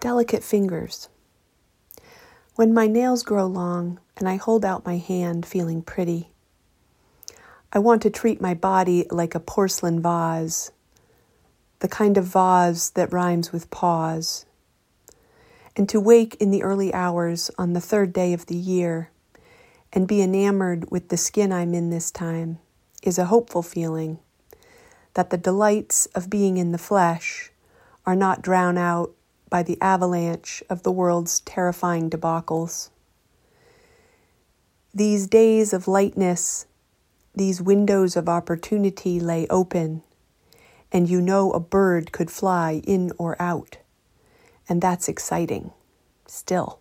delicate fingers. When my nails grow long and I hold out my hand feeling pretty, I want to treat my body like a porcelain vase, the kind of vase that rhymes with pause, and to wake in the early hours on the third day of the year and be enamored with the skin I'm in this time is a hopeful feeling that the delights of being in the flesh are not drowned out by the avalanche of the world's terrifying debacles. These days of lightness, these windows of opportunity lay open, and you know a bird could fly in or out, and that's exciting still.